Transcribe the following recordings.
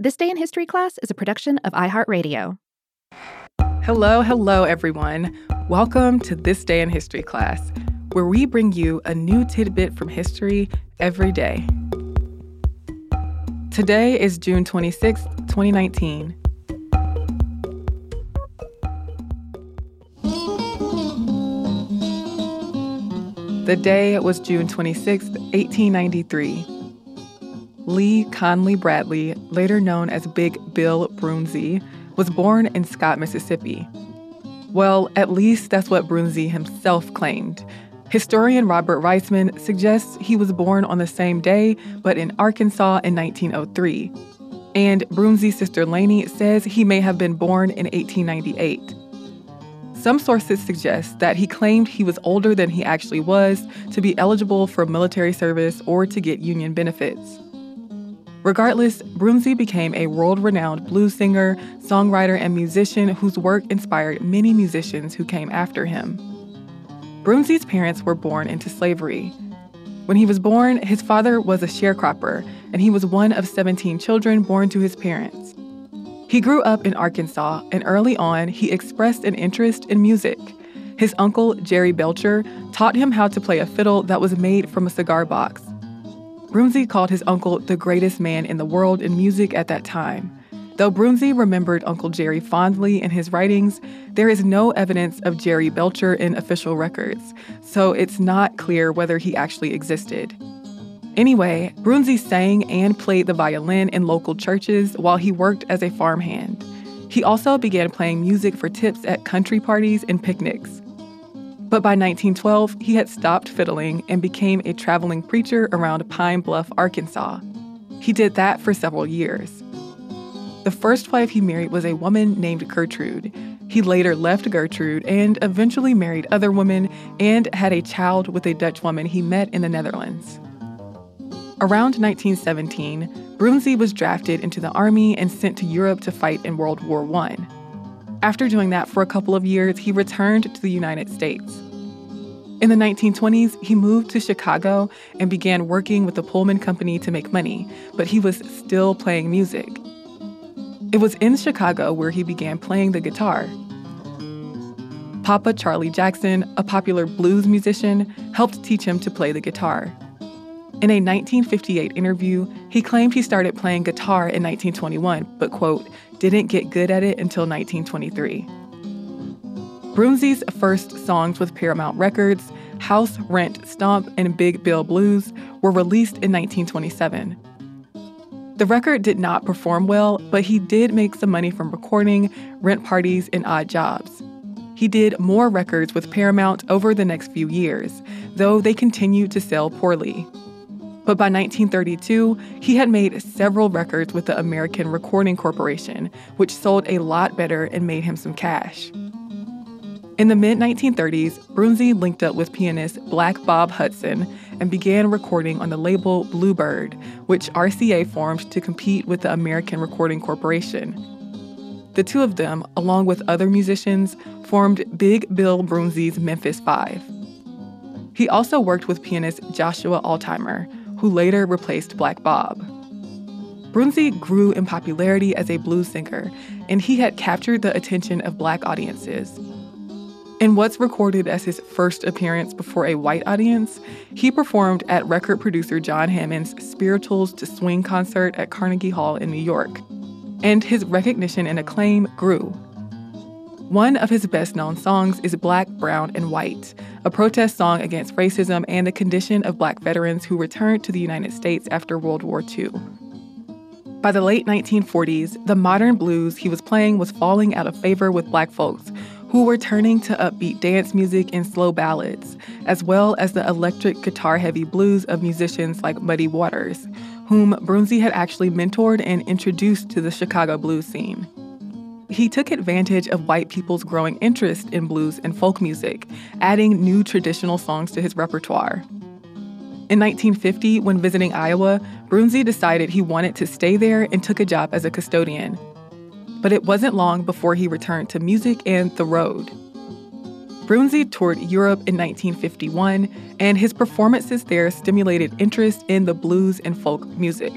This Day in History class is a production of iHeartRadio. Hello, hello, everyone. Welcome to This Day in History class, where we bring you a new tidbit from history every day. Today is June 26, 2019. The day was June 26, 1893. Lee Conley Bradley, later known as Big Bill Broonzy, was born in Scott, Mississippi. Well, at least that's what Broonzy himself claimed. Historian Robert Riesman suggests he was born on the same day, but in Arkansas in 1903. And Broonzy's sister Laney says he may have been born in 1898. Some sources suggest that he claimed he was older than he actually was to be eligible for military service or to get Union benefits. Regardless, Broonzy became a world renowned blues singer, songwriter, and musician whose work inspired many musicians who came after him. Broonzy's parents were born into slavery. When he was born, his father was a sharecropper, and he was one of 17 children born to his parents. He grew up in Arkansas, and early on, he expressed an interest in music. His uncle, Jerry Belcher, taught him how to play a fiddle that was made from a cigar box. Broonzy called his uncle the greatest man in the world in music at that time. Though Broonzy remembered Uncle Jerry fondly in his writings, there is no evidence of Jerry Belcher in official records, so it's not clear whether he actually existed. Anyway, Broonzy sang and played the violin in local churches while he worked as a farmhand. He also began playing music for tips at country parties and picnics. But by 1912, he had stopped fiddling and became a traveling preacher around Pine Bluff, Arkansas. He did that for several years. The first wife he married was a woman named Gertrude. He later left Gertrude and eventually married other women and had a child with a Dutch woman he met in the Netherlands. Around 1917, Broonzy was drafted into the army and sent to Europe to fight in World War I. After doing that for a couple of years, he returned to the United States. In the 1920s, he moved to Chicago and began working with the Pullman Company to make money, but he was still playing music. It was in Chicago where he began playing the guitar. Papa Charlie Jackson, a popular blues musician, helped teach him to play the guitar. In a 1958 interview, he claimed he started playing guitar in 1921, but, quote, didn't get good at it until 1923. Broonzy's first songs with Paramount Records, House, Rent, Stomp, and Big Bill Blues, were released in 1927. The record did not perform well, but he did make some money from recording, rent parties, and odd jobs. He did more records with Paramount over the next few years, though they continued to sell poorly. But by 1932, he had made several records with the American Recording Corporation, which sold a lot better and made him some cash. In the mid 1930s, Broonzy linked up with pianist Black Bob Hudson and began recording on the label Bluebird, which RCA formed to compete with the American Recording Corporation. The two of them, along with other musicians, formed Big Bill Broonzy's Memphis Five. He also worked with pianist Joshua Altheimer, who later replaced Black Bob. Broonzy grew in popularity as a blues singer, and he had captured the attention of black audiences. In what's recorded as his first appearance before a white audience, he performed at record producer John Hammond's Spirituals to Swing concert at Carnegie Hall in New York. And his recognition and acclaim grew. One of his best known songs is Black, Brown, and White, a protest song against racism and the condition of black veterans who returned to the United States after World War II. By the late 1940s, the modern blues he was playing was falling out of favor with black folks who were turning to upbeat dance music and slow ballads, as well as the electric guitar heavy blues of musicians like Muddy Waters, whom Broonzy had actually mentored and introduced to the Chicago blues scene. He took advantage of white people's growing interest in blues and folk music, adding new traditional songs to his repertoire. In 1950, when visiting Iowa, Broonzy decided he wanted to stay there and took a job as a custodian. But it wasn't long before he returned to music and the road. Broonzy toured Europe in 1951, and his performances there stimulated interest in the blues and folk music.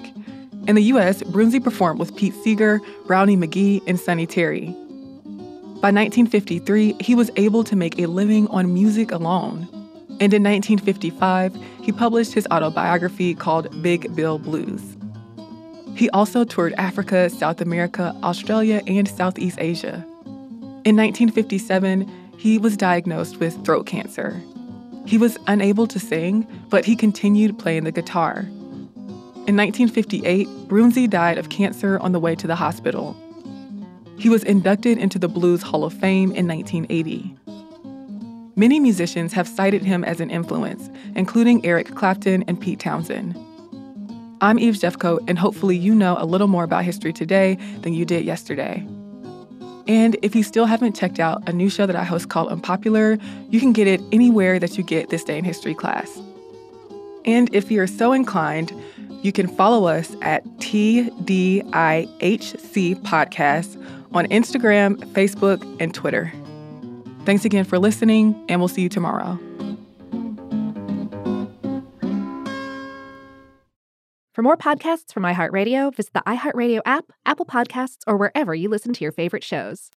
In the US, Broonzy performed with Pete Seeger, Brownie McGhee, and Sonny Terry. By 1953, he was able to make a living on music alone. And in 1955, he published his autobiography called Big Bill Blues. He also toured Africa, South America, Australia, and Southeast Asia. In 1957, he was diagnosed with throat cancer. He was unable to sing, but he continued playing the guitar. In 1958, Broonzy died of cancer on the way to the hospital. He was inducted into the Blues Hall of Fame in 1980. Many musicians have cited him as an influence, including Eric Clapton and Pete Townshend. I'm Eve Jeffcoat, and hopefully you know a little more about history today than you did yesterday. And if you still haven't checked out a new show that I host called Unpopular, you can get it anywhere that you get This Day in History class. And if you're so inclined, you can follow us at TDIHC Podcast on Instagram, Facebook, and Twitter. Thanks again for listening, and we'll see you tomorrow. For more podcasts from iHeartRadio, visit the iHeartRadio app, Apple Podcasts, or wherever you listen to your favorite shows.